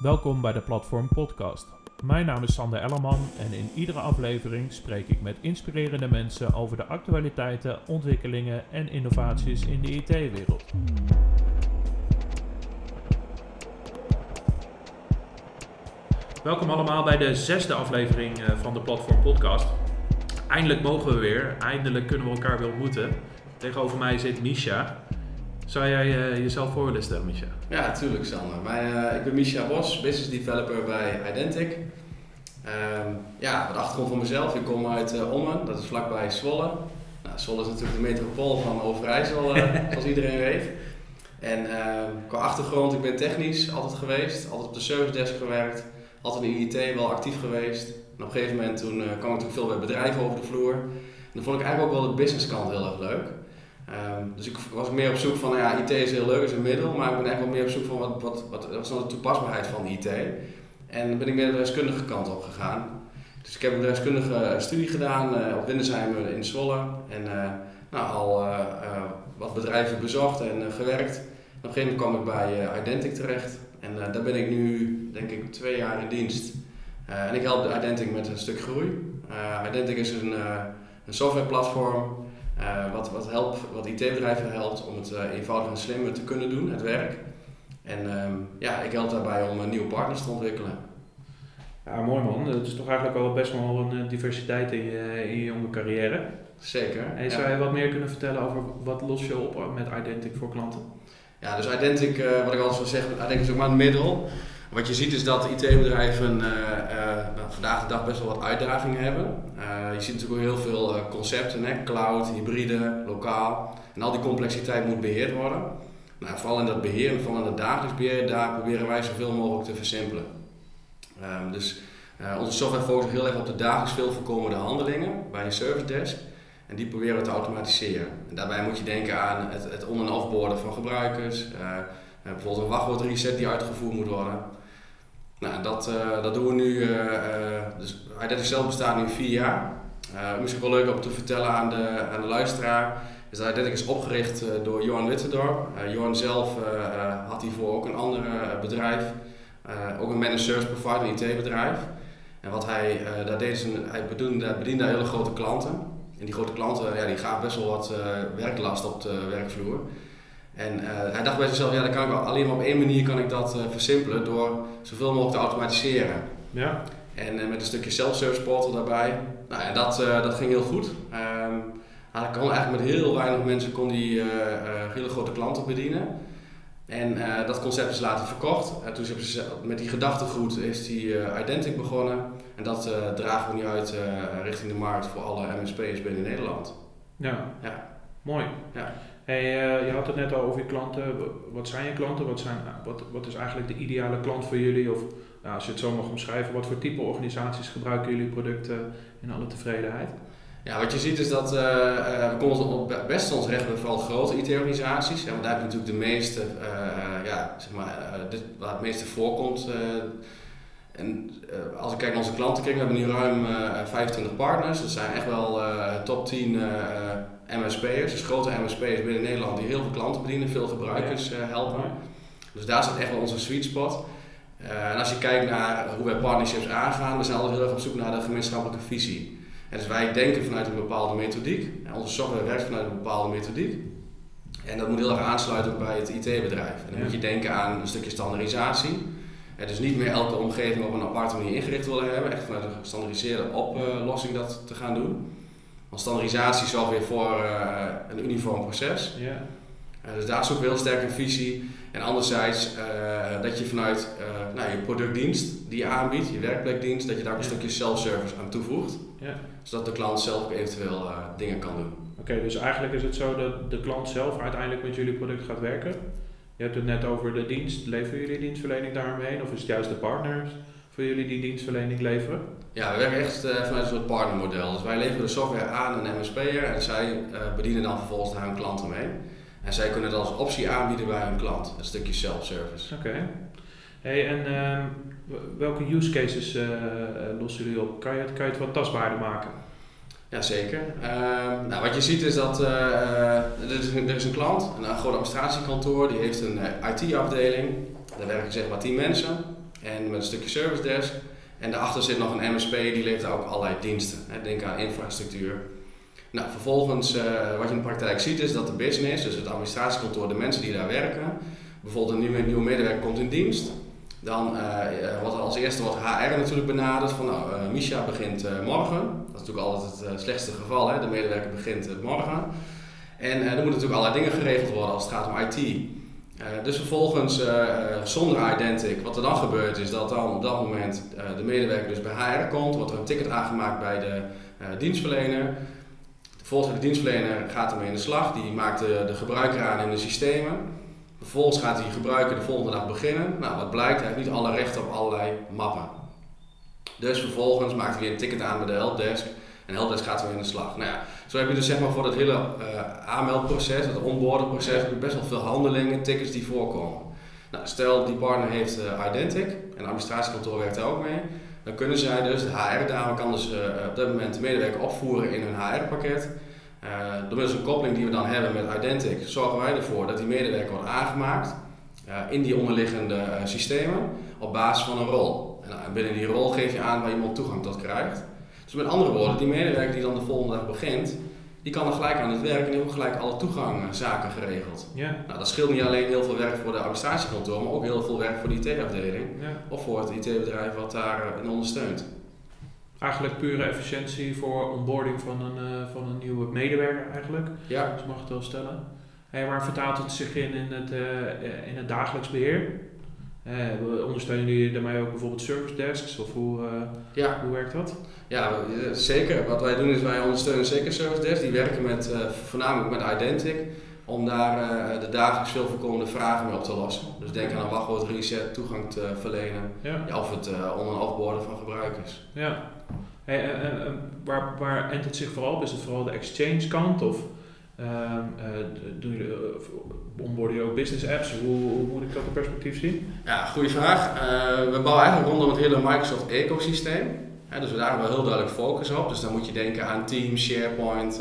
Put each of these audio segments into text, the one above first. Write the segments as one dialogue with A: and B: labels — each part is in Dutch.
A: Welkom bij de Platform Podcast. Mijn naam is Sander Ellerman en in iedere aflevering spreek ik met inspirerende mensen over de actualiteiten, ontwikkelingen en innovaties in de IT-wereld. Welkom allemaal bij de zesde aflevering eh, van de Platform Podcast. Eindelijk mogen we weer, eindelijk kunnen we elkaar weer ontmoeten. Tegenover mij zit Misha. Zou jij uh, jezelf voor willen stellen, Misha?
B: Ja, natuurlijk Sander. Mijn, uh, ik ben Misha Bos, business developer bij Identic. Um, ja, wat achtergrond van mezelf. Ik kom uit uh, Ommen, dat is vlakbij Zwolle. Nou, Zwolle is natuurlijk de metropool van Overijssel, zoals iedereen weet. En ehm, qua achtergrond, ik ben technisch altijd geweest, altijd op de service desk gewerkt, altijd in IT wel actief geweest. En op een gegeven moment toen, kwam ik natuurlijk veel bij bedrijven over de vloer. En dan vond ik eigenlijk ook wel de businesskant heel erg leuk. Um, dus ik was meer op zoek van, ja, IT is heel leuk, is een middel, maar ik ben eigenlijk wel meer op zoek van wat, wat, wat, wat is de toepasbaarheid van IT. En dan ben ik meer de deskundige kant op gegaan. Dus ik heb een deskundige studie gedaan uh, op Windesheimer in Zwolle en uh, nou, al wat bedrijven bezocht en gewerkt. Op een gegeven moment kwam ik bij Identic terecht en daar ben ik nu, denk ik, twee jaar in dienst. en ik help Identic met een stuk groei. Identic is een, een softwareplatform uh, wat, wat, helpt, wat IT-bedrijven helpt om het uh, eenvoudiger en slimmer te kunnen doen, het werk. En um, ja, ik help daarbij om uh, nieuwe partners te ontwikkelen.
A: Ja, mooi man. Dat is toch eigenlijk al best wel een diversiteit in je, in je jonge carrière.
B: Zeker.
A: En zou je wat meer kunnen vertellen over wat los je op met Identic voor klanten?
B: Ja, dus Identic, wat ik altijd zo zeg, Identic is ook maar een middel. Wat je ziet is dat IT-bedrijven uh, uh, vandaag de dag best wel wat uitdagingen hebben. Uh, je ziet natuurlijk heel veel concepten, hè? cloud, hybride, lokaal. En al die complexiteit moet beheerd worden. Nou, vooral in dat beheer, vooral in het dagelijks beheer, daar proberen wij zoveel mogelijk te versimpelen. Um, dus onze software focust heel erg op de dagelijks veel voorkomende handelingen bij een service desk. En die proberen we te automatiseren. En daarbij moet je denken aan het, het on- en offboarden van gebruikers. bijvoorbeeld een wachtwoord reset die uitgevoerd moet worden. Nou, dat, uh, dat doen we nu. Uh, uh, dus zelf bestaat nu vier jaar. misschien wel leuk om te vertellen aan de, aan de luisteraar. Is dat Identity is opgericht door Johan Witterdorp. Johan zelf had hiervoor ook een ander bedrijf. ook een managed service provider, een IT-bedrijf. En wat hij daar deed, is hij bediende, bediende hele grote klanten. En die grote klanten ja, die gaven best wel wat werklast op de werkvloer. En uh, hij dacht bij zichzelf, ja, dan kan ik alleen maar op één manier kan ik dat uh, versimpelen door zoveel mogelijk te automatiseren.
A: Ja.
B: En uh, met een stukje self-service portal daarbij. Nou, en dat, dat ging heel goed. Um, hij kon eigenlijk met heel weinig mensen kon die, hele grote klanten bedienen. En dat concept is later verkocht. En toen hebben ze met die gedachtegoed is die Identic begonnen. En dat dragen we nu uit richting de markt voor alle MSP's binnen Nederland.
A: Ja,
B: ja.
A: mooi.
B: Ja.
A: Hey, uh, je had het net al over je klanten. Wat zijn je klanten? Wat, zijn, wat, wat is eigenlijk de ideale klant voor jullie? Of nou, als je het zo mag omschrijven, wat voor type organisaties gebruiken jullie producten in alle tevredenheid?
B: Ja, wat je ziet is dat uh, we komen best ons recht bij vooral grote IT-organisaties. Want daar heb je natuurlijk de meeste, ja, zeg maar, dit, waar het meeste voorkomt. En als ik kijk naar onze klantenkring, we hebben nu ruim 25 partners. Dat zijn echt wel top 10 MSP'ers, dus grote MSP'ers binnen Nederland die heel veel klanten bedienen, veel gebruikers helpen. Dus daar zit echt wel onze sweet spot. En als je kijkt naar hoe wij partnerships aangaan, we zijn altijd heel erg op zoek naar de gemeenschappelijke visie. En dus wij denken vanuit een bepaalde methodiek. En onze software werkt vanuit een bepaalde methodiek. En dat moet heel erg aansluiten bij het IT-bedrijf. En dan ja. moet je denken aan een stukje standaardisatie. En dus niet meer elke omgeving op een aparte manier ingericht willen hebben, echt vanuit een gestandaardiseerde oplossing dat te gaan doen. Want standaardisatie zorgt weer voor uh, een uniform proces. Uh, dus daar zoeken we heel sterk een visie. En anderzijds uh, dat je vanuit nou, je productdienst die je aanbiedt, je werkplekdienst, dat je daar ook een stukje self-service aan toevoegt. Zodat de klant zelf eventueel dingen kan doen.
A: Oké, okay, dus eigenlijk is het zo dat de klant zelf uiteindelijk met jullie product gaat werken. Je hebt het net over de dienst. Leveren jullie dienstverlening daaromheen? Of is het juist de partners voor jullie die dienstverlening leveren?
B: Ja, we werken echt uh, vanuit een soort partnermodel. Dus wij leveren de software aan een MSP'er en zij uh, bedienen dan vervolgens hun klanten mee. En zij kunnen dat als optie aanbieden bij hun klant, een stukje self-service.
A: Oké. Okay. Hey, en uh, welke use cases lossen jullie op? Kan je, het, kan je het wat tastbaarder maken?
B: Jazeker. Ehm, nou, wat je ziet is dat er is, een, er, is, een klant, een groot administratiekantoor, die heeft een IT-afdeling. Daar werken zeg maar 10 mensen. en met een stukje service desk. En daarachter zit nog een MSP die levert ook allerlei diensten. Hè. Denk aan infrastructuur. Nou, vervolgens, uh, wat je in de praktijk ziet, is dat de business, dus het administratiekantoor, de mensen die daar werken, bijvoorbeeld een nieuwe, nieuwe medewerker komt in dienst. Dan uh, wordt als eerste wordt HR natuurlijk benaderd van nou, uh, Misha begint morgen. Dat is natuurlijk altijd het slechtste geval, hè? de medewerker begint morgen. En er moeten natuurlijk allerlei dingen geregeld worden als het gaat om IT. dus vervolgens, zonder Identic, wat er dan gebeurt is dat dan op dat moment de medewerker dus bij HR komt, wordt er een ticket aangemaakt bij de dienstverlener. Vervolgens de dienstverlener gaat ermee in de slag, die maakt de, de gebruiker aan in de systemen. Vervolgens gaat hij gebruiker de volgende dag beginnen. Nou, wat blijkt, hij heeft niet alle rechten op allerlei mappen. Dus vervolgens maakt hij weer een ticket aan bij de helpdesk en helpdesk gaat weer in de slag. Nou ja, zo heb je dus zeg maar voor het hele uh, aanmeldproces, het onboardingproces, best wel veel handelingen, tickets die voorkomen. Nou, stel die partner heeft uh, Identic en het administratiekantoor werkt daar ook mee. Dan kunnen zij dus, de HR-dame kan dus uh, op dat moment de medewerker opvoeren in hun HR-pakket. Uh, door middels een koppeling die we dan hebben met Identic, zorgen wij ervoor dat die medewerker wordt aangemaakt uh, in die onderliggende uh, systemen op basis van een rol. En binnen die rol geef je aan waar iemand toegang tot krijgt. Dus met andere woorden, die medewerker die dan de volgende dag begint, die kan dan gelijk aan het werk en die heeft gelijk alle toegangzaken geregeld. Ja. Nou, dat scheelt niet alleen heel veel werk voor de administratiekantoor, maar ook heel veel werk voor de IT-afdeling ja. of voor het IT-bedrijf wat daarin ondersteunt
A: eigenlijk pure efficiëntie voor onboarding van een, uh, van een nieuwe medewerker eigenlijk. Ja. Dus mag ik het wel stellen. Hey, waar vertaalt het zich in in het, uh, in het dagelijks beheer? Uh, ondersteunen jullie daarmee ook bijvoorbeeld service desks of hoe, ja. hoe werkt dat?
B: Ja, zeker. Wat wij doen is wij ondersteunen zeker service desks. Die werken met, voornamelijk met Identic om daar de dagelijks veel voorkomende vragen mee op te lossen. Dus denk aan een wachtwoord reset, toegang te verlenen ja. of het onder- en offboarden van gebruikers.
A: Ja. Hey, en, en, waar, waar endt het zich vooral op? Is het vooral de exchange kant of uh, uh, uh, onboarden jullie ook business apps? Hoe, hoe, moet ik dat in perspectief zien?
B: Ja, goede vraag. we bouwen eigenlijk rondom het hele Microsoft ecosysteem. Dus we daar hebben we heel duidelijk focus op. Dus dan moet je denken aan Teams, SharePoint.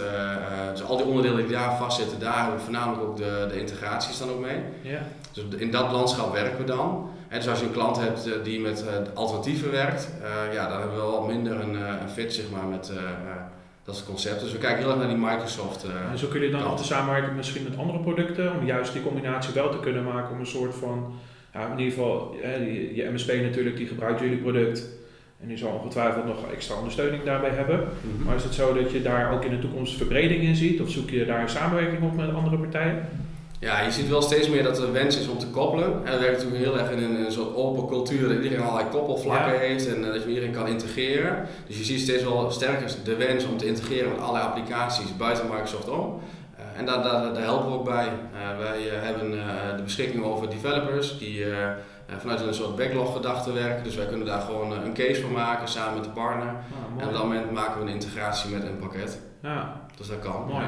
B: dus al die onderdelen die daar vastzitten, daar hebben we voornamelijk ook de, de integraties dan ook mee. Yeah. Dus in dat landschap werken we dan. En dus als je een klant hebt eh, die met eh, alternatieven werkt, eh, ja, dan hebben we wel minder een, een fit zeg maar, met dat concept. Dus we kijken heel erg naar die Microsoft.
A: en zo kun je dan altijd samenwerken misschien met andere producten, om juist die combinatie wel te kunnen maken om een soort van, ja, in ieder geval, je, je MSP natuurlijk, die gebruikt jullie product. En die zal ongetwijfeld nog extra ondersteuning daarbij hebben. Mhm. Maar is het zo dat je daar ook in de toekomst verbreding in ziet? Of zoek je daar samenwerking op met andere partijen?
B: Ja, je ziet wel steeds meer dat er wens is om te koppelen. En dat werkt natuurlijk heel erg in een, een soort open cultuur dat iedereen allerlei koppelvlakken heeft en uh, dat je iedereen kan integreren. Dus je ziet steeds wel sterker de wens om te integreren met allerlei applicaties buiten Microsoft om. Uh, en daar, daar, daar, helpen we ook bij. Uh, wij hebben de beschikking over developers die vanuit een soort backlog gedachte werken. Dus wij kunnen daar gewoon een case van maken samen met de partner. Ah, en op dat moment maken we een integratie met een pakket. Ja. Dus dat kan.
A: Mooi.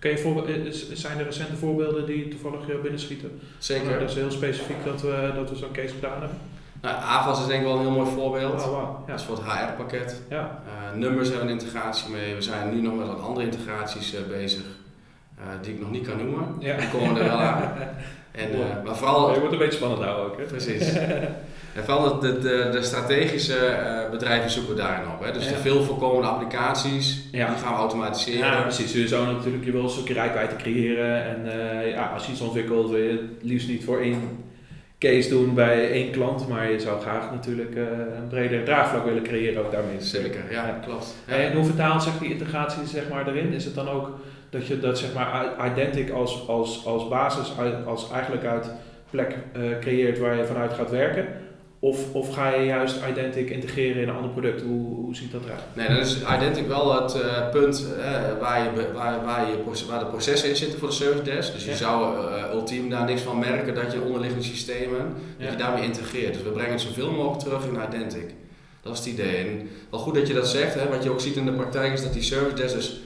A: je zijn er recente voorbeelden die toevallig binnenschieten?
B: Zeker.
A: dat is heel specifiek dat we, dat we zo'n case gedaan hebben.
B: Nou, AVAS is denk ik wel een heel mooi voorbeeld. Oh, wow. ja. Dat is voor het HR-pakket. Ja. Uh, numbers hebben een integratie mee. We zijn nu nog met wat andere integraties uh, bezig. Uh, die ik nog niet kan noemen. Ja. Die komen er wel aan.
A: En, maar vooral... Je wordt een beetje spannend houden ook. Hè?
B: Precies. En vooral de, de, de strategische uh, bedrijven zoeken daarin op. Hè. Dus de veel voorkomende applicaties, ja. die gaan we automatiseren.
A: Ja, precies. Je zou natuurlijk je wel een stukje rijkwijde creëren. En uh, ja, als je iets ontwikkelt, wil je het liefst niet voor één case doen bij één klant. Maar je zou graag natuurlijk uh, een breder draagvlak willen creëren ook daarmee.
B: Zeker, ja, ja. klopt.
A: En hoe vertaalt zich die integratie zeg maar, erin? Is het dan ook dat je dat zeg maar identic als, als, als basis, als eigenlijk uit plek creëert waar je vanuit gaat werken? Of, of ga je juist Identic integreren in een ander product? Hoe, hoe ziet dat eruit?
B: Nee, dan is Identic wel het uh, punt uh, waar, je, waar, waar, je, waar de processen in zitten voor de service desk. Dus je zou ultiem daar niks van merken dat je onderliggende systemen, dat je daarmee integreert. Dus we brengen het zoveel mogelijk terug in Identic. Dat is het idee. En wel goed dat je dat zegt. Hè. Wat je ook ziet in de praktijk is dat die service desk dus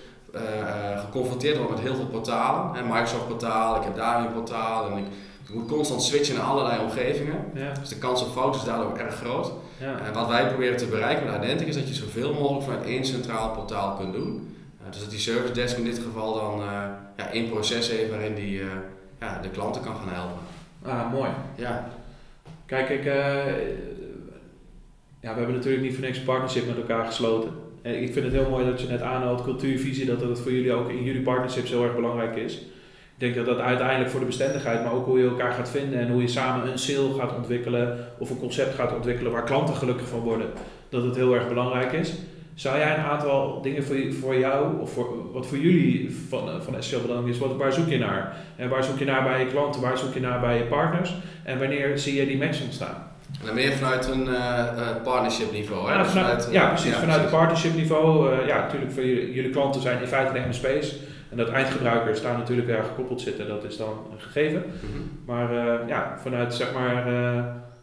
B: geconfronteerd wordt met heel veel portalen. Hè. Microsoft portaal, ik heb daar een portaal en ik moet constant switchen naar allerlei omgevingen. Ja. Dus de kans op fouten is daardoor erg groot. Ja. En wat wij proberen te bereiken met Identic is dat je zoveel mogelijk vanuit één centraal portaal kunt doen. Uh, dus dat die service desk in dit geval dan uh, ja, één proces heeft waarin die ja, de klanten kan gaan helpen.
A: Ah, mooi. Ja. Kijk, ik, ja, we hebben natuurlijk niet voor niks partnership met elkaar gesloten. En ik vind het heel mooi dat je net aanhaalt, cultuurvisie, dat dat voor jullie ook in jullie partnerships heel erg belangrijk is. Ik denk dat dat uiteindelijk voor de bestendigheid, maar ook hoe je elkaar gaat vinden en hoe je samen een sale gaat ontwikkelen of een concept gaat ontwikkelen waar klanten gelukkig van worden, dat het heel erg belangrijk is. Zou jij een aantal dingen voor, voor jou, of voor, wat voor jullie van, van essentieel belangrijk is, wat, waar zoek je naar? En waar zoek je naar bij je klanten, waar zoek je naar bij je partners? En wanneer zie je die match ontstaan?
B: En meer vanuit een uh, partnership niveau. Hè?
A: Ja, dus vanuit, ja, precies. vanuit het partnership niveau. Uh, ja, natuurlijk, voor jullie, jullie klanten zijn in feite de space. En dat eindgebruikers daar natuurlijk weer gekoppeld zitten, dat is dan een gegeven. Mm -hmm. Maar ja, vanuit zeg maar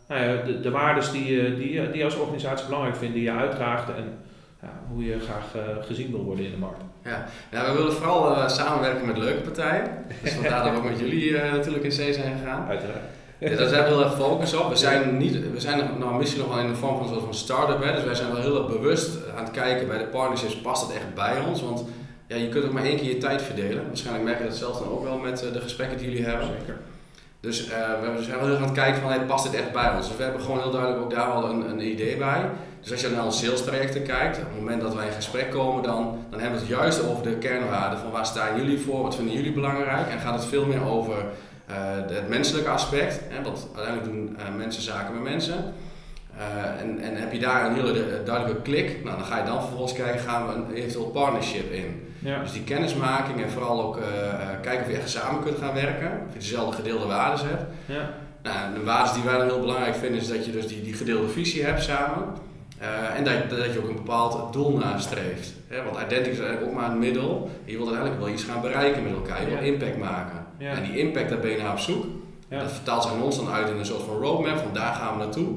A: nou ja, de, de waardes die, die, die je als organisatie belangrijk vindt, die je uitdraagt en ja, hoe je graag gezien wil worden in de markt.
B: Ja, ja we willen vooral samenwerken met leuke partijen. Dus vandaar dat we ook met jullie natuurlijk in zee zijn gegaan.
A: Uiteraard.
B: Ja, daar zijn we heel erg gefocust op. We zijn, niet, we zijn nou, misschien nog wel in de vorm van van start-up. Hè. Dus wij zijn wel heel erg bewust aan het kijken bij de partnerships, past dat echt bij ons? Want ja, je kunt ook maar één keer je tijd verdelen. Waarschijnlijk merk je dat zelf dan ook wel met de gesprekken die jullie hebben.
A: Zeker.
B: Dus uh, we zijn wel heel erg aan het kijken van, hey, past dit echt bij ons? Dus we hebben gewoon heel duidelijk ook daar wel een, een idee bij. Dus als je naar onze sales trajecten kijkt, op het moment dat wij in gesprek komen, dan, dan hebben we het juist over de kernwaarden van waar staan jullie voor, wat vinden jullie belangrijk en gaat het veel meer over het menselijke aspect, hè, want uiteindelijk doen uh, mensen zaken met mensen. Uh, en, en heb je daar een hele duidelijke klik, nou, dan ga je dan vervolgens kijken, gaan we een eventueel partnership in.
A: Ja.
B: Dus die kennismaking en vooral ook kijken of je echt samen kunt gaan werken, of je dezelfde gedeelde waarden hebt.
A: Ja.
B: Nou, de waarden die wij dan heel belangrijk vinden is dat je dus die, die gedeelde visie hebt samen. Uh, en dat, dat je ook een bepaald doel nastreeft. Hè? Want identity is eigenlijk ook maar een middel. Je wilt uiteindelijk wel iets gaan bereiken met elkaar. Je wil
A: Ja.
B: impact maken.
A: Ja.
B: En die impact, daar ben je naar op zoek.
A: Ja.
B: Dat vertaalt zich aan ons dan uit in een soort van roadmap. Van daar gaan we naartoe.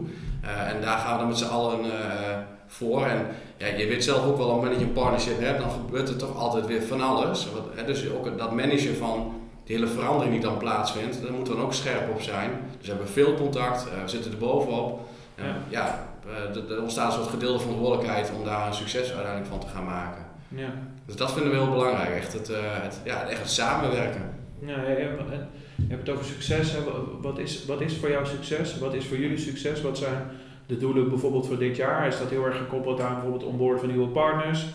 B: Uh, en daar gaan we dan met z'n allen uh, voor. En ja, je weet zelf ook wel, op het moment dat je een partnership hebt, dan gebeurt er toch altijd weer van alles. Wat, hè? Dus ook dat managen van die hele verandering die dan plaatsvindt, daar moeten we dan ook scherp op zijn. Dus we hebben veel contact, we zitten er bovenop.
A: Ja.
B: ja er ontstaat een soort gedeelde verantwoordelijkheid om daar een succes uiteindelijk van te gaan maken.
A: Ja.
B: Dus dat vinden we heel belangrijk, echt het, het, ja, echt het samenwerken.
A: Ja, je hebt, je hebt het over succes. Wat, is, wat is voor jou succes? Wat is voor jullie succes? Wat zijn de doelen bijvoorbeeld voor dit jaar? Is dat heel erg gekoppeld aan bijvoorbeeld onboard van nieuwe partners?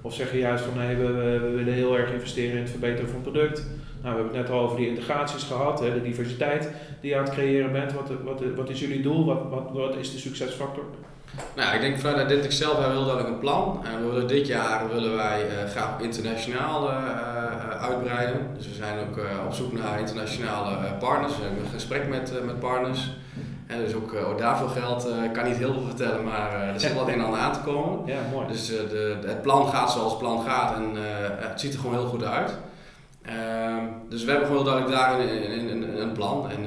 A: Of zeg je juist van nee, we, willen heel erg investeren in het verbeteren van het product? Nou, we hebben het net al over die integraties gehad, de diversiteit die je aan het creëren bent. Wat, wat, wat is jullie doel? Wat, wat, wat is de succesfactor?
B: Nou, ik denk vanuit Identic zelf hebben we heel duidelijk een plan. En we willen dit jaar willen wij uh, graag internationaal uh, uh, uitbreiden. Dus we zijn ook op zoek naar internationale partners. We hebben een gesprek met, met partners. En dus ook, ook daarvoor geldt, ik kan niet heel veel vertellen, maar er zit wat een en ander aan te komen.
A: Ja, mooi.
B: Dus de, de, het plan gaat zoals het plan gaat en het ziet er gewoon heel goed uit. Uh, dus we hebben gewoon duidelijk daar een, een, een plan en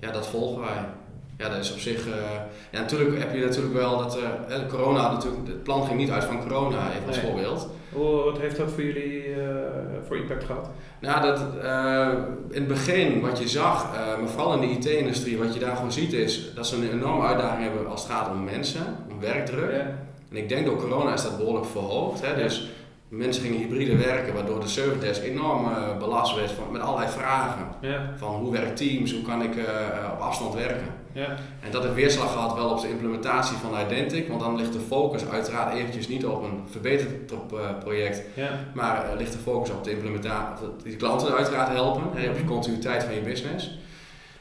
B: ja, dat volgen wij. Ja, dat is op zich. Uh, ja, natuurlijk heb je natuurlijk wel dat uh, corona, natuurlijk, het plan ging niet uit van corona, even als
A: Nee.
B: voorbeeld.
A: Hoe, wat heeft dat voor jullie voor impact gehad?
B: Nou, dat, in het begin wat je zag, maar vooral in de IT-industrie, wat je daar gewoon ziet is dat ze een enorme uitdaging hebben als het gaat om mensen, om werkdruk.
A: Ja.
B: En ik denk door corona is dat behoorlijk verhoogd. Hè? Dus mensen gingen hybride werken, waardoor de servicedesk enorm uh, belast werd van, met allerlei vragen.
A: Ja.
B: Van hoe werkt Teams, hoe kan ik uh, op afstand werken.
A: Ja.
B: En dat heeft weerslag gehad wel op de implementatie van Identic, want dan ligt de focus uiteraard eventjes niet op een verbeterd project,
A: Ja.
B: maar uh, ligt de focus op de implementatie, die klanten uiteraard helpen, hè, op je continuïteit van je business.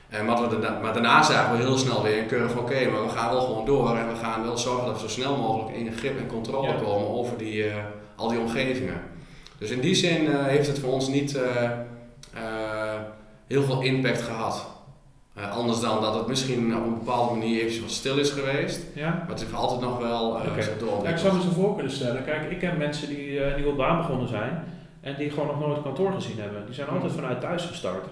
B: En wat we daarna, maar daarna zagen we heel snel weer een curve van oké, okay, maar we gaan wel gewoon door en we gaan wel zorgen dat we zo snel mogelijk in grip en controle komen over die, al die omgevingen. Dus in die zin uh, heeft het voor ons niet uh, uh, heel veel impact gehad. Uh, anders dan dat het misschien op een bepaalde manier eventjes wat stil is geweest.
A: Ja.
B: Maar het heeft altijd nog wel uh, doorontwikkeld.
A: Ja, ik zou me zo voor kunnen stellen. Kijk, ik ken mensen die uh, een nieuwe baan begonnen zijn en die gewoon nog nooit kantoor gezien hebben. Die zijn altijd vanuit thuis gestart.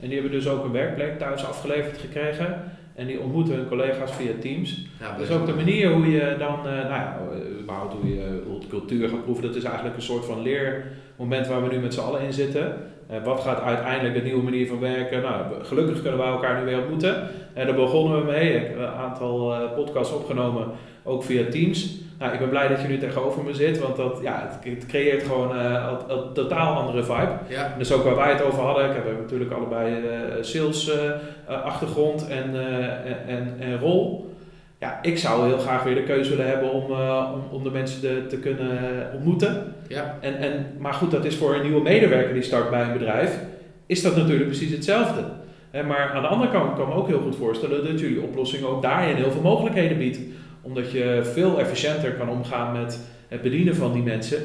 A: En die hebben dus ook een werkplek thuis afgeleverd gekregen. En die ontmoeten hun collega's via Teams.
B: Ja,
A: dus ook de manier hoe je dan, uh, nou ja, überhaupt hoe je cultuur gaat proeven, dat is eigenlijk een soort van leermoment waar we nu met z'n allen in zitten. Uh, wat gaat uiteindelijk de nieuwe manier van werken? Nou, gelukkig kunnen wij elkaar nu weer ontmoeten. En daar begonnen we mee. Ik heb een aantal uh, podcasts opgenomen, ook via Teams. Nou, ik ben blij dat je nu tegenover me zit, want dat, ja, het, het creëert gewoon uh, een, een, totaal andere vibe.
B: Ja.
A: Is ook waar wij het over hadden. Ik heb natuurlijk allebei uh, sales uh, achtergrond en, en, en, en, rol. Ja, ik zou heel graag weer de keuze willen hebben om, om, om de mensen de, te kunnen ontmoeten.
B: Ja.
A: En, en, maar goed, dat is voor een nieuwe medewerker die start bij een bedrijf, is dat natuurlijk precies hetzelfde. Maar aan de andere kant kan ik me ook heel goed voorstellen dat jullie oplossingen ook daarin heel veel mogelijkheden biedt. Omdat je veel efficiënter kan omgaan met het bedienen van die mensen.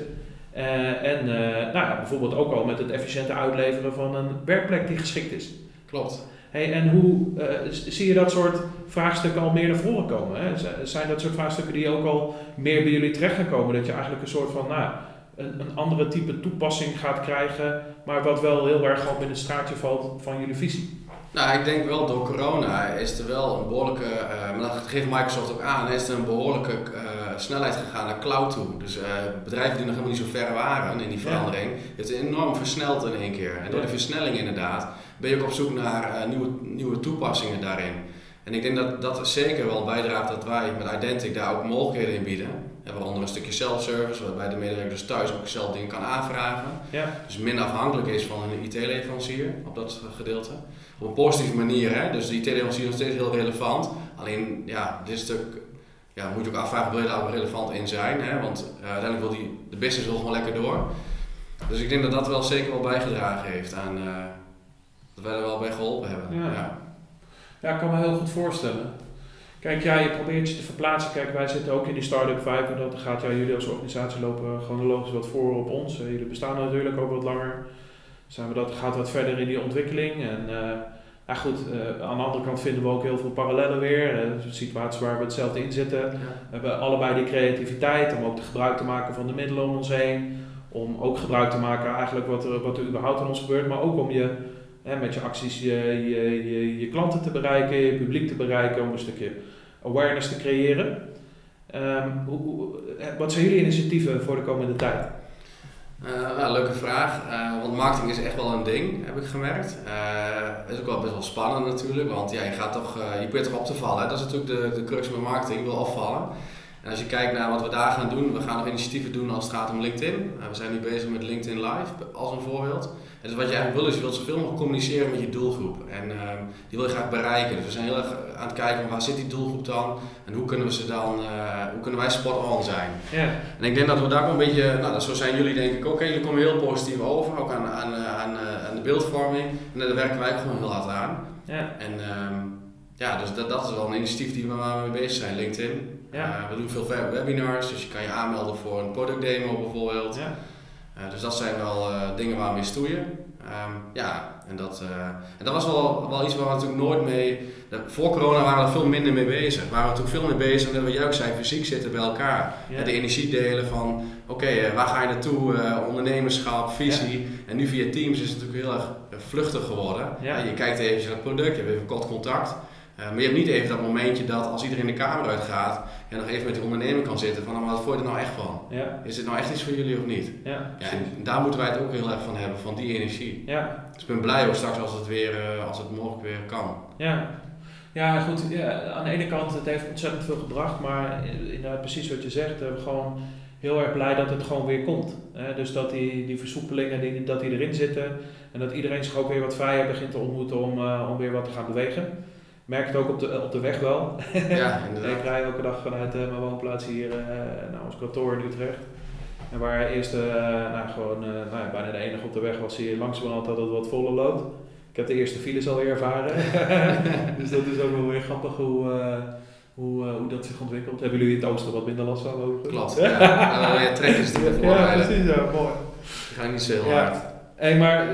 A: Uh, en uh, nou ja, bijvoorbeeld ook al met het efficiënte uitleveren van een werkplek die geschikt is.
B: Klopt.
A: Hey, en hoe uh, zie je dat soort vraagstukken al meer naar voren komen? Hè? Zijn dat soort vraagstukken die ook al meer bij jullie terecht gaan komen? Dat je eigenlijk een soort van nou, een, een andere type toepassing gaat krijgen, maar wat wel heel erg op in het straatje valt van jullie visie?
B: Nou, ik denk wel door corona is er wel een behoorlijke, uh, maar dat geeft Microsoft ook aan, is er een behoorlijke uh, snelheid gegaan naar cloud toe. Dus uh, bedrijven die nog helemaal niet zo ver waren in die verandering, het is enorm versneld in één keer. En door die versnelling inderdaad ben je ook op zoek naar nieuwe, nieuwe toepassingen daarin. En ik denk dat dat zeker wel bijdraagt dat wij met Identic daar ook mogelijkheden in bieden. En waaronder een stukje self-service, waarbij de medewerker dus thuis ook zelf dingen kan aanvragen.
A: Ja.
B: Dus minder afhankelijk is van een IT-leverancier op dat gedeelte. Op een positieve manier, hè? dus de IT-leverancier is nog steeds heel relevant. Alleen, ja, dit stuk ja, moet je ook afvragen, wil je daar ook relevant in zijn? Hè? Want uh, uiteindelijk wil die, de business wil gewoon lekker door. Dus ik denk dat dat wel zeker wel bijgedragen heeft aan uh, dat wij er wel bij geholpen hebben.
A: Ja. ja. Ja, ik kan me heel goed voorstellen. Kijk, ja, je probeert je te verplaatsen. Kijk, wij zitten ook in die start-up vibe en dat gaat ja, jullie als organisatie lopen chronologisch wat voor op ons. Jullie bestaan natuurlijk ook wat langer. Zijn we dat, gaat wat verder in die ontwikkeling. En uh, ja, goed, uh, aan de andere kant vinden we ook heel veel parallellen weer. Uh, situaties waar we hetzelfde in zitten. Ja. We hebben allebei die creativiteit om ook te gebruik te maken van de middelen om ons heen. Om ook gebruik te maken eigenlijk wat er, wat er überhaupt in ons gebeurt. Maar ook om je Met je acties je, je, je, je, klanten te bereiken, je publiek te bereiken, om een stukje awareness te creëren. Um, hoe, hoe, wat zijn jullie initiatieven voor de komende tijd?
B: Nou, leuke vraag, uh, want marketing is echt wel een ding, heb ik gemerkt. Het is ook wel best wel spannend natuurlijk, want ja, je, gaat toch, je probeert toch op te vallen. Hè? Dat is natuurlijk de, de crux met marketing, je wil afvallen. En als je kijkt naar wat we daar gaan doen, we gaan nog initiatieven doen als het gaat om LinkedIn. we zijn nu bezig met LinkedIn Live als een voorbeeld. En dus wat je eigenlijk wil is, je wilt zoveel mogelijk communiceren met je doelgroep. En uh, die wil je graag bereiken. Dus we zijn heel erg aan het kijken waar zit die doelgroep dan en hoe kunnen we ze dan, uh, hoe kunnen wij spot on zijn. En ik denk dat we daar ook een beetje, nou zo zijn jullie denk ik ook, jullie komen heel positief over, ook aan, aan, aan, aan de beeldvorming. En daar werken wij ook gewoon heel hard aan. En um, ja, dus dat, dat is wel een initiatief die we mee bezig zijn, LinkedIn.
A: Ja.
B: Uh, we doen veel webinars, dus je kan je aanmelden voor een product demo bijvoorbeeld.
A: Ja.
B: Uh, dus dat zijn wel uh, dingen waar we mee stoeien. Um, ja, en dat, uh, en dat was wel, wel iets waar we natuurlijk nooit mee. Voor corona waren we er veel minder mee bezig. Waren we natuurlijk veel meer bezig wat jij ook zei, fysiek zitten bij elkaar.
A: Ja.
B: De energie delen van oké, okay, waar ga je naartoe? ondernemerschap, visie.
A: Ja.
B: En nu via Teams is het natuurlijk heel erg vluchtig geworden.
A: Ja.
B: je kijkt even naar het product, je hebt even kort contact. Uh, maar je hebt niet even dat momentje dat als iedereen de kamer uitgaat, je nog even met die ondernemer kan zitten van, maar wat vond je er nou echt van?
A: Ja.
B: Is dit nou echt iets voor jullie of niet?
A: Ja,
B: ja, en daar moeten wij het ook heel erg van hebben, van die energie.
A: Ja.
B: Dus ik ben blij ook straks als het weer, uh, als het mogelijk weer kan.
A: Ja. Ja, goed. Ja, aan de ene kant, het heeft ontzettend veel gebracht, maar inderdaad precies wat je zegt, we zijn gewoon heel erg blij dat het gewoon weer komt. Hè? Dus dat die, die versoepelingen, die, dat die erin zitten en dat iedereen zich ook weer wat vrijer begint te ontmoeten om, uh, om weer wat te gaan bewegen merk het ook op de, op de weg wel.
B: Ja, inderdaad.
A: ik rij elke dag vanuit uh, mijn woonplaats hier uh, naar ons kantoor in Utrecht. En waar eerst uh, nou, gewoon nou, ja, bijna de enige op de weg was, zie je langzamerhand dat het wat voller loopt. Ik heb de eerste files alweer ervaren. dus dat is ook wel weer grappig hoe, hoe, hoe dat zich ontwikkelt. Hebben jullie in het oosten wat minder last van? Overigens?
B: Klopt, ja. ja trekkers die ervoor
A: Ja, precies, ja, mooi.
B: Die gaan niet zo heel
A: ja.
B: hard.
A: Hey, maar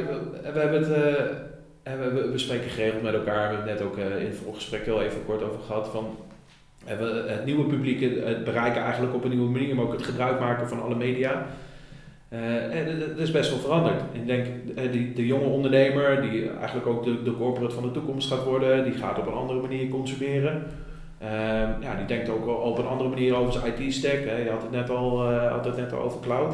A: we hebben het... En we, we, spreken geregeld met elkaar. We hebben het net ook uh, in het voorgesprek heel even kort over gehad. Van, we het nieuwe publiek het bereiken eigenlijk op een nieuwe manier, maar ook het gebruik maken van alle media. En dat is best wel veranderd. Ik denk, die, de jonge ondernemer, die eigenlijk ook de, de corporate van de toekomst gaat worden, die gaat op een andere manier consumeren. Uh, ja, die denkt ook op een andere manier over zijn IT-stack. Je had het net al, uh, had het net al over cloud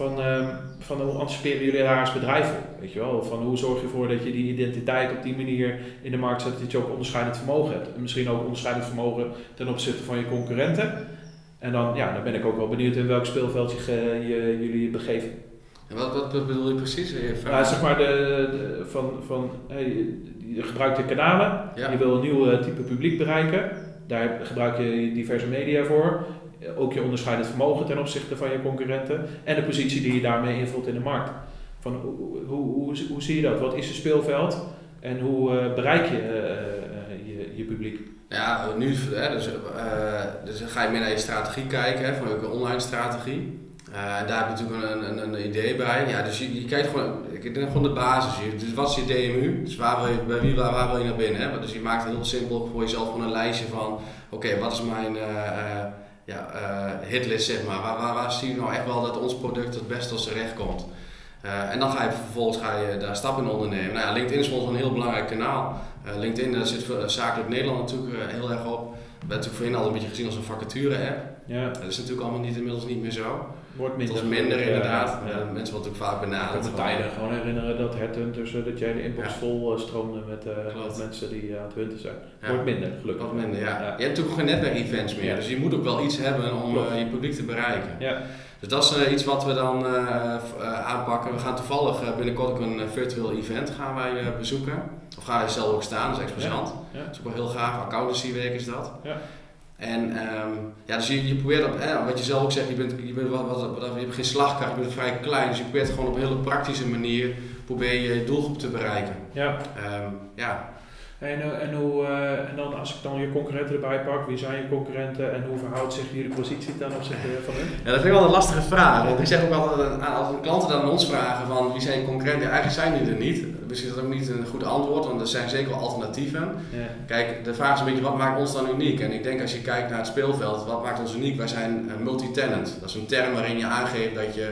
A: van, uh, van hoe anticiperen jullie daar als bedrijf op? Weet je wel? Van hoe zorg je ervoor dat je die identiteit op die manier in de markt zet, dat je ook onderscheidend vermogen hebt. En misschien ook onderscheidend vermogen ten opzichte van je concurrenten. En dan, ja, dan ben ik ook wel benieuwd in welk speelveld je, je jullie begeven.
B: En wat, wat, wat bedoel je precies?
A: Ja, zeg maar de, de van, van hey, je gebruikt de kanalen,
B: Ja.
A: je wil een nieuw type publiek bereiken. Daar gebruik je diverse media voor. Ook je onderscheidend vermogen ten opzichte van je concurrenten. En de positie die je daarmee invult in de markt. Van, hoe, hoe, hoe, zie je dat? Wat is je speelveld? En hoe bereik je, je je publiek?
B: Ja, nu hè, dus, dus ga je meer naar je strategie kijken, hè, van je online strategie. Daar heb je natuurlijk een, een, een, idee bij. Ja, dus je, je kijkt gewoon, ik denk gewoon de basis. Dus wat is je DMU? Dus waar wil je, bij wie, waar, waar wil je naar binnen? Hè? Dus je maakt het heel simpel voor jezelf gewoon een lijstje van, oké, wat is mijn uh, ja, hitlist zeg maar? Waar, waar, waar zie je nou echt wel dat ons product het beste als terecht komt? en dan ga je vervolgens ga je daar stappen in ondernemen. Nou ja, LinkedIn is voor ons een heel belangrijk kanaal. LinkedIn, daar zit zakelijk Nederland natuurlijk heel erg op. We hebben natuurlijk voorheen al een beetje gezien als een vacature app. Ja. Dat is natuurlijk allemaal niet, inmiddels niet meer zo.
A: Wordt minder.
B: Het minder inderdaad. Ja, ja. Mensen worden ook vaak benaderd.
A: Ik kan me tijden gewoon herinneren dat het tussen dat jij de inbox vol uh, stroomde met, uh, mensen die aan het hunten zijn. Wordt minder, gelukkig.
B: Wat minder, ja. Je hebt natuurlijk geen netwerkevents meer, dus je moet ook wel iets hebben om uh, je publiek te bereiken. Ja. Dus dat is iets wat we dan aanpakken. We gaan toevallig binnenkort ook een virtueel event gaan wij bezoeken. Of gaan wij zelf ook staan, dat is exposant. Ja. Dat is ook wel heel gaaf. Accountancy werk is dat. Ja. En um, ja, dus je, je probeert op, eh, wat je zelf ook zegt, je, bent, je, bent wat, wat, wat, je hebt geen slagkracht, je bent vrij klein, dus je probeert gewoon op een hele praktische manier probeer je doelgroep te bereiken. Ja. Um,
A: ja. En, eh, en, hoe, uh, en dan als ik dan je concurrenten erbij pak, wie zijn je concurrenten en hoe verhoudt zich jullie positie ten opzichte van hen?
B: Ja, dat vind ik wel een lastige vraag. Want ik zeg ook altijd, als klanten dan aan ons vragen van wie zijn je concurrenten, eigenlijk zijn die er niet. Misschien is dat ook niet een goed antwoord, want er zijn zeker wel alternatieven. Ja. Kijk, de vraag is een beetje wat maakt ons dan uniek? En ik denk als je kijkt naar het speelveld, wat maakt ons uniek? Wij zijn multi-tenant. Dat is een term waarin je aangeeft dat je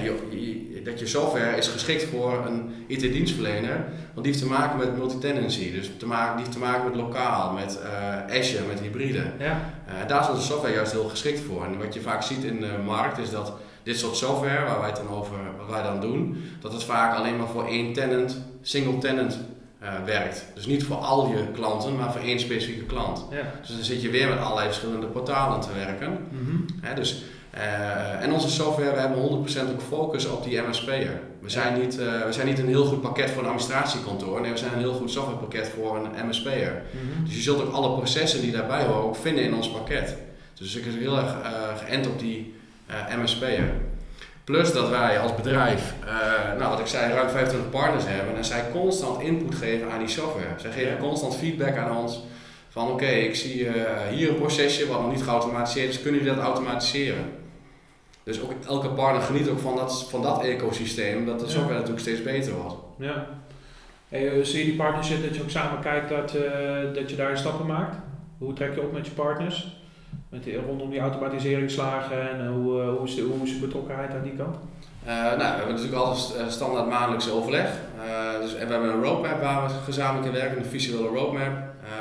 B: je, dat je software is geschikt voor een IT-dienstverlener, want die heeft te maken met multitenancy, dus te maken, die heeft te maken met lokaal, met uh, Azure, met hybride. Ja. Uh, daar is onze software juist heel geschikt voor. En wat je vaak ziet in de markt is dat dit soort software, waar wij het dan over, wat wij dan doen, dat het vaak alleen maar voor één tenant, single tenant uh, werkt. Dus niet voor al je klanten, maar voor één specifieke klant. Ja. Dus dan zit je weer met allerlei verschillende portalen te werken. Mm -hmm. dus uh, en onze software, we hebben 100% ook focus op die MSP'er. We, zijn niet, uh, we zijn niet een heel goed pakket voor een administratiekantoor, nee, we zijn een heel goed softwarepakket voor een MSP'er. Mm Dus je zult ook alle processen die daarbij horen ook vinden in ons pakket. Dus ik ben heel erg geënt op die MSP'er. Plus dat wij als bedrijf, nou wat ik zei, ruim 25 partners hebben en zij constant input geven aan die software. Zij geven constant feedback aan ons van oké, ik zie hier een procesje wat nog niet geautomatiseerd is, kunnen jullie dat automatiseren? Dus ook elke partner geniet ook van dat, van dat ecosysteem, dat de software natuurlijk steeds beter wordt. Ja.
A: Hey, eh, zie je die partnership dat je ook samen kijkt dat, uh, dat je daar stappen maakt? Hoe trek je op met je partners? Met die, rondom die automatiseringsslagen en hoe, uh, hoe, is de, hoe is de betrokkenheid aan die kant?
B: nou, we hebben natuurlijk altijd standaard maandelijkse overleg. dus, en we hebben een roadmap waar we gezamenlijk in werken, een visuele roadmap,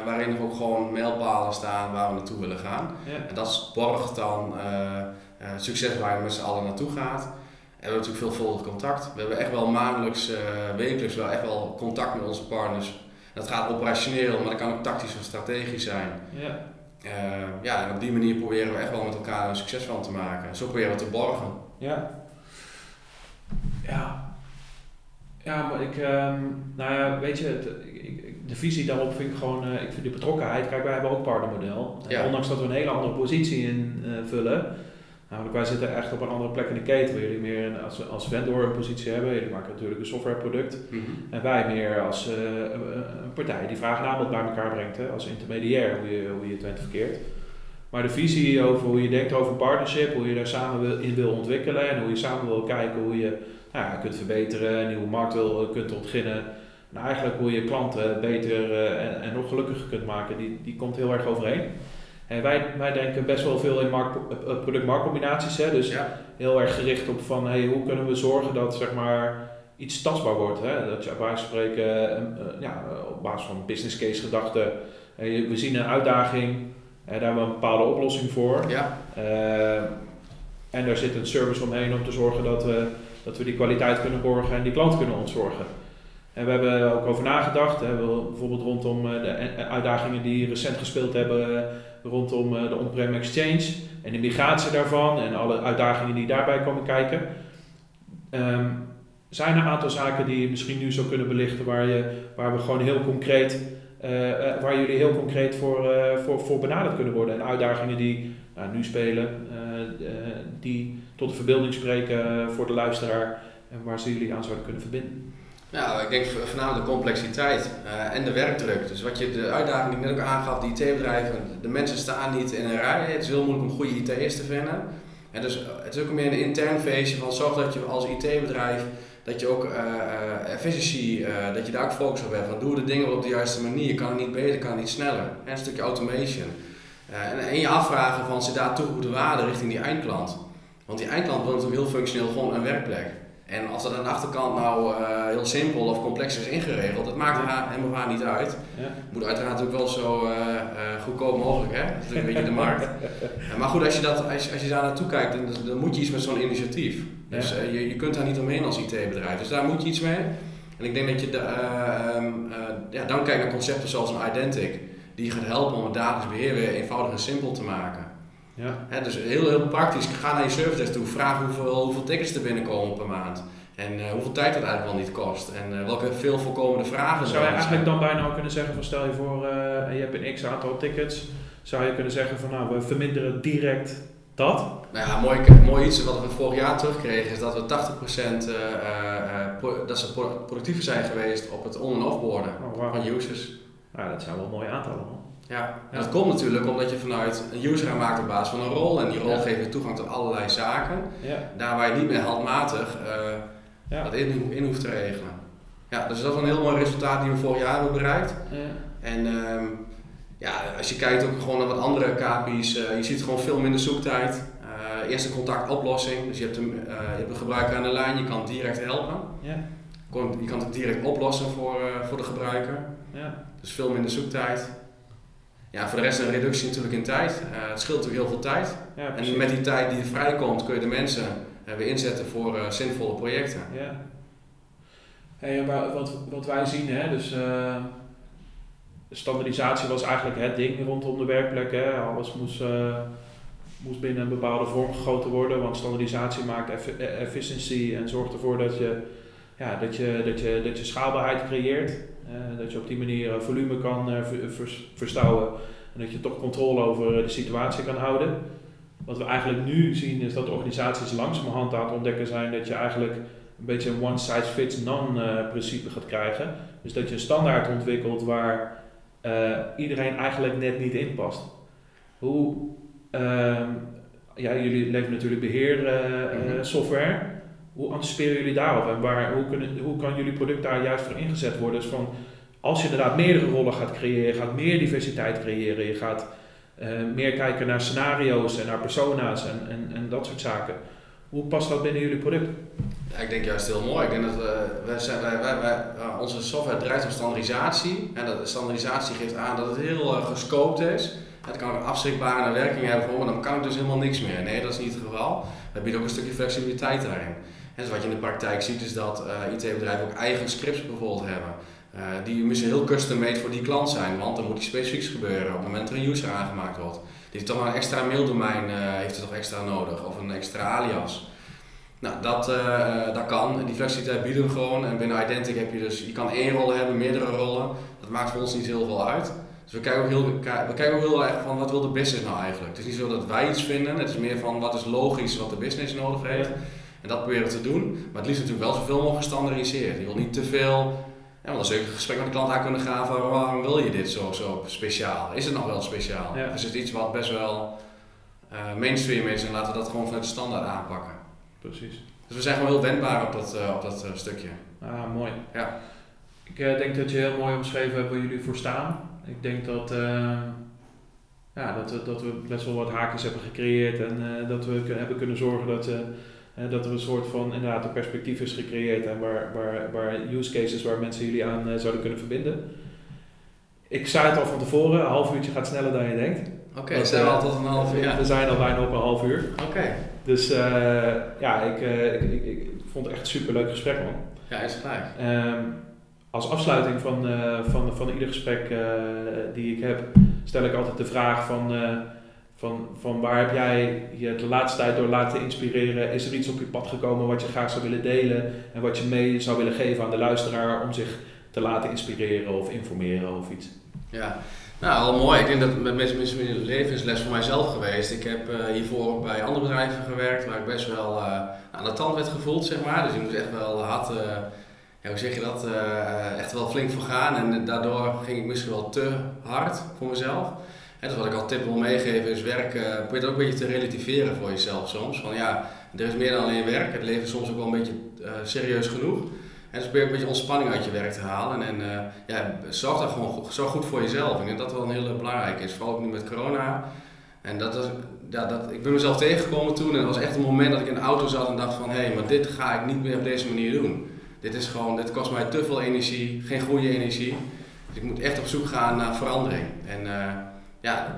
B: waarin er ook gewoon mijlpalen staan waar we naartoe willen gaan. Ja. En dat borgt dan uh, succes waar je met z'n allen naartoe gaat. En we hebben natuurlijk veelvuldig contact. We hebben echt wel maandelijks, uh, wekelijks wel echt wel contact met onze partners. Dat gaat operationeel, maar dat kan ook tactisch of strategisch zijn. Ja. Uh, ja, en op die manier proberen we echt wel met elkaar een succes van te maken. Zo proberen we te borgen.
A: Ja. Ja. Ja, maar ik, um, nou ja, weet je, ik, de visie daarop vind ik gewoon, uh, ik vind de betrokkenheid, kijk wij hebben ook partnermodel. Ja. Ondanks dat we een hele andere positie invullen, Namelijk, wij zitten echt op een andere plek in de keten, waar jullie meer als, als vendor een positie hebben. Jullie maken natuurlijk een softwareproduct. Mm En wij meer als uh, een partij die vraag en aanbod bij elkaar brengt, hè, als intermediair, hoe je, hoe je het verkeerd. Maar de visie over hoe je denkt over partnership, hoe je daar samen in wil ontwikkelen en hoe je samen wil kijken hoe je nou ja, kunt verbeteren, een nieuwe markt wil, kunt ontginnen. Nou, eigenlijk hoe je klanten beter uh, en, en nog gelukkiger kunt maken, die, die komt heel erg overeen. En wij, wij denken best wel veel in eh, eh, product-marktcombinaties. Hè? Dus heel erg gericht op van hey, hoe kunnen we zorgen dat zeg maar, iets tastbaar wordt. Hè? Dat je op basis van spreken, uh, ja, op basis van business case gedachten, we zien een uitdaging, daar hebben we een bepaalde oplossing voor. Ja. en daar zit een service omheen om te zorgen dat we, dat we die kwaliteit kunnen borgen en die klant kunnen ontzorgen. En we hebben ook over nagedacht, hè, bijvoorbeeld rondom de uitdagingen die recent gespeeld hebben rondom eh, de on-prem exchange en de migratie daarvan en alle uitdagingen die daarbij komen kijken. Um, zijn er een aantal zaken die je misschien nu zou kunnen belichten waar, je, waar we gewoon heel concreet waar jullie heel concreet voor, voor, voor benaderd kunnen worden. En uitdagingen die nou, nu spelen, die tot de verbeelding spreken voor de luisteraar en waar ze jullie aan zouden kunnen verbinden.
B: Nou, ik denk voornamelijk de complexiteit uh, en de werkdruk. Dus wat je, de uitdaging die ik net ook aangaf, die IT-bedrijven, de mensen staan niet in een rij. Het is heel moeilijk om goede IT'ers te vinden. En dus het is ook meer een intern feestje van zorg dat je als IT-bedrijf dat je ook uh, efficiëntie, dat je daar ook focus op hebt. Van doe de dingen op de juiste manier. Kan het niet beter, kan het niet sneller. En een stukje automation. en, je afvragen van zit daar toegevoegde waarde richting die eindklant. Want die eindklant wil natuurlijk heel functioneel gewoon een werkplek. En als dat aan de achterkant nou uh, heel simpel of complex is ingeregeld, dat maakt er helemaal waar niet uit. Ja. Moet uiteraard ook wel zo uh, uh, goedkoop mogelijk, hè? Dat is natuurlijk een beetje de markt. maar goed, als je, dat, als, als je daar naartoe kijkt, dan, dan moet je iets met zo'n initiatief. Dus je, je kunt daar niet omheen als IT-bedrijf. Dus daar moet je iets mee. En ik denk dat je de, ehm, ja, dan kijkt naar concepten zoals een Identic, die je gaat helpen om het dagelijks beheer weer eenvoudig en simpel te maken. Ja. dus heel, heel praktisch, ga naar je service toe, vraag hoeveel, hoeveel tickets er binnenkomen per maand. En uh, hoeveel tijd dat eigenlijk wel niet kost. En uh, welke veel voorkomende vragen
A: Zou je eigenlijk dan bijna kunnen zeggen van stel je voor, uh, je hebt een x aantal tickets. Zou je kunnen zeggen van nou, we verminderen direct dat?
B: Nou ja, mooi, mooi iets wat we vorig jaar terugkregen is dat we 80% dat ze productiever zijn geweest op het on- en offboarden oh, van users.
A: Nou, dat zijn wel mooie aantallen man.
B: Ja, dat komt natuurlijk omdat je vanuit een user aanmaakt op basis van een rol. En die rol geeft je toegang tot allerlei zaken. Ja. Daar waar je niet meer handmatig uh, dat in, in, hoeft te regelen. Ja, dus dat is een heel mooi resultaat die we vorig jaar hebben bereikt. En um, ja, als je kijkt ook gewoon naar wat andere KPI's, uh, je ziet gewoon veel minder zoektijd. Uh, eerste contactoplossing, dus je hebt, een, je hebt een gebruiker aan de lijn, je kan direct helpen. Je kan het direct oplossen voor, voor de gebruiker. Dus veel minder zoektijd. Ja, voor de rest een reductie natuurlijk in tijd. Uh, het scheelt natuurlijk heel veel tijd. Ja, en met die tijd die er vrijkomt kun je de mensen uh, weer inzetten voor uh, zinvolle projecten. Ja.
A: Hey, wat, wat wij zien, hè, dus standaardisatie was eigenlijk het ding rondom de werkplek. Hè. Alles moest, moest binnen een bepaalde vorm gegoten worden, want standaardisatie maakt eff efficiëntie en zorgt ervoor dat je, ja, dat je, dat je, dat je schaalbaarheid creëert. Eh, dat je op die manier eh, volume kan eh, verstouwen en dat je toch controle over de situatie kan houden. Wat we eigenlijk nu zien is dat organisaties langzamerhand aan het ontdekken zijn dat je eigenlijk een beetje een one size fits none principe gaat krijgen. Dus dat je een standaard ontwikkelt waar iedereen eigenlijk net niet in past. Hoe, uh, ja, jullie leveren natuurlijk beheersoftware. Mhm. Hoe anticiperen jullie daarop en waar, hoe, kunnen, hoe kan jullie product daar juist voor ingezet worden? Dus van, als je inderdaad meerdere rollen gaat creëren, je gaat meer diversiteit creëren, je gaat uh, meer kijken naar scenario's en naar persona's en, en, en dat soort zaken. Hoe past dat binnen jullie product?
B: Ja, ik denk juist heel mooi. Ik denk dat we, wij zijn, wij, wij, onze software drijft op standaardisatie. En dat standaardisatie geeft aan dat het heel uh, gescoopt is. Het kan een afschrikbare werking hebben voor, dan kan ik dus helemaal niks meer. Nee, dat is niet het geval. We bieden ook een stukje flexibiliteit daarin. Dus wat je in de praktijk ziet is dat uh, IT-bedrijven ook eigen scripts bijvoorbeeld hebben. Uh, die misschien heel custom-made voor die klant zijn, want dan moet iets specifieks gebeuren op het moment dat er een user aangemaakt wordt. Die heeft toch een extra maildomein uh, heeft het toch extra nodig, of een extra alias. Nou, dat, dat kan. Die flexibiliteit bieden we gewoon. En binnen Identic heb je dus, je kan één rol hebben, meerdere rollen. Dat maakt voor ons niet heel veel uit. Dus we kijken ook heel, we kijken ook heel erg van wat wil de business nou eigenlijk. Het is niet zo dat wij iets vinden, het is meer van wat is logisch wat de business nodig heeft. En dat proberen we te doen, maar het liefst natuurlijk wel zoveel mogelijk gestandardiseerd. Je wil niet te veel, ja, want dan zul je een gesprek met de klant aan kunnen gaan van waarom wil je dit zo, zo speciaal? Is het nog wel speciaal? Ja. is het iets wat best wel uh, mainstream is en laten we dat gewoon vanuit de standaard aanpakken.
A: Precies.
B: Dus we zijn gewoon heel wendbaar op dat, uh, op dat uh, stukje.
A: Ah, mooi. Ja. Ik denk dat je heel mooi omschreven hebt waar jullie voor staan. Ik denk dat, ja, dat, we, dat we best wel wat haakjes hebben gecreëerd en dat we hebben kunnen zorgen dat dat er een soort van inderdaad een perspectief is gecreëerd en waar, waar, waar use cases waar mensen jullie aan uh, zouden kunnen verbinden. Ik zei het al van tevoren, een half uurtje gaat sneller dan je denkt.
B: Oké, okay, zijn we al tot een half uur?
A: We zijn al bijna op een half uur.
B: Oké.
A: Dus uh, ja, ik, ik, ik, ik, vond het echt een superleuk gesprek man.
B: Ja, is gelijk.
A: Um, als afsluiting van, van, van ieder gesprek die ik heb, stel ik altijd de vraag van van, van waar heb jij je de laatste tijd door laten inspireren? Is er iets op je pad gekomen wat je graag zou willen delen en wat je mee zou willen geven aan de luisteraar om zich te laten inspireren of informeren of iets?
B: Ja, nou, wel mooi. Ik denk dat met mensen met een levensles voor mijzelf geweest. Ik heb uh, hiervoor bij andere bedrijven gewerkt waar ik best wel uh, aan de tand werd gevoeld, zeg maar. Dus ik moest echt wel hard, uh, ja, hoe zeg je dat, echt wel flink voor gaan. En daardoor ging ik misschien wel te hard voor mezelf. En dus wat ik al tip wil meegeven is werk, probeer het ook een beetje te relativeren voor jezelf soms. Van ja, er is meer dan alleen werk. Het leven is soms ook wel een beetje serieus genoeg. En dus probeer een beetje ontspanning uit je werk te halen. En uh, ja, zorg daar gewoon zorg goed voor jezelf. Ik denk dat dat wel een hele belangrijke is. Vooral ook nu met corona. En dat is, ja, dat, ik ben mezelf tegengekomen toen. En het was echt een moment dat ik in de auto zat en dacht van... Hé, hey, maar dit ga ik niet meer op deze manier doen. Dit is gewoon, dit kost mij te veel energie. Geen goede energie. Dus ik moet echt op zoek gaan naar verandering. En ja,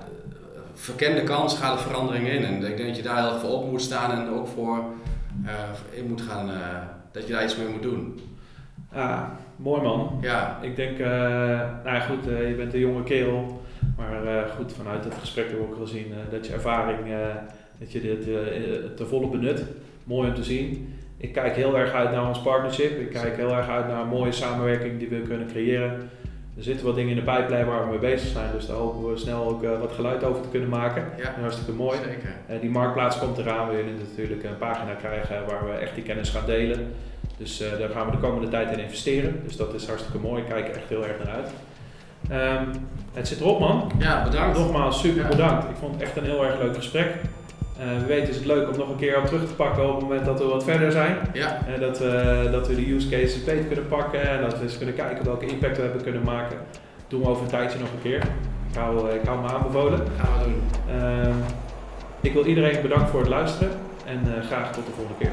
B: verken de kans, ga de verandering in. En ik denk dat je daar heel erg voor op moet staan. En ook voor uh, in moet gaan... dat je daar iets mee moet doen.
A: Ja, mooi man. Ja. Ik denk, uh, nou ja, goed, je bent een jonge kerel. Maar goed, vanuit het gesprek hebben we ook gezien dat je ervaring, dat je dit te volle benut. Mooi om te zien. Ik kijk heel erg uit naar ons partnership. Ik kijk heel erg uit naar een mooie samenwerking die we kunnen creëren. Er zitten wat dingen in de pijplijn waar we mee bezig zijn, dus daar hopen we snel ook wat geluid over te kunnen maken. Ja, hartstikke mooi. Zeker. die marktplaats komt eraan. We willen natuurlijk een pagina krijgen waar we echt die kennis gaan delen. Dus uh, daar gaan we de komende tijd in investeren. Dus dat is hartstikke mooi. Ik kijk echt heel erg naar uit. Um, het zit erop, man.
B: Ja, bedankt.
A: Nogmaals, super bedankt. Ik vond het echt een heel erg leuk gesprek. Uh, we weten is het leuk om nog een keer op terug te pakken op het moment dat we wat verder zijn. Ja. En dat, we, dat we de use cases beter kunnen pakken en dat we eens kunnen kijken welke impact we hebben kunnen maken. Doen we over een tijdje nog een keer. Ik hou, eh, ik hou me aanbevolen.
B: Gaan we doen.
A: Uh, ik wil iedereen bedanken voor het luisteren en uh, graag tot de volgende keer.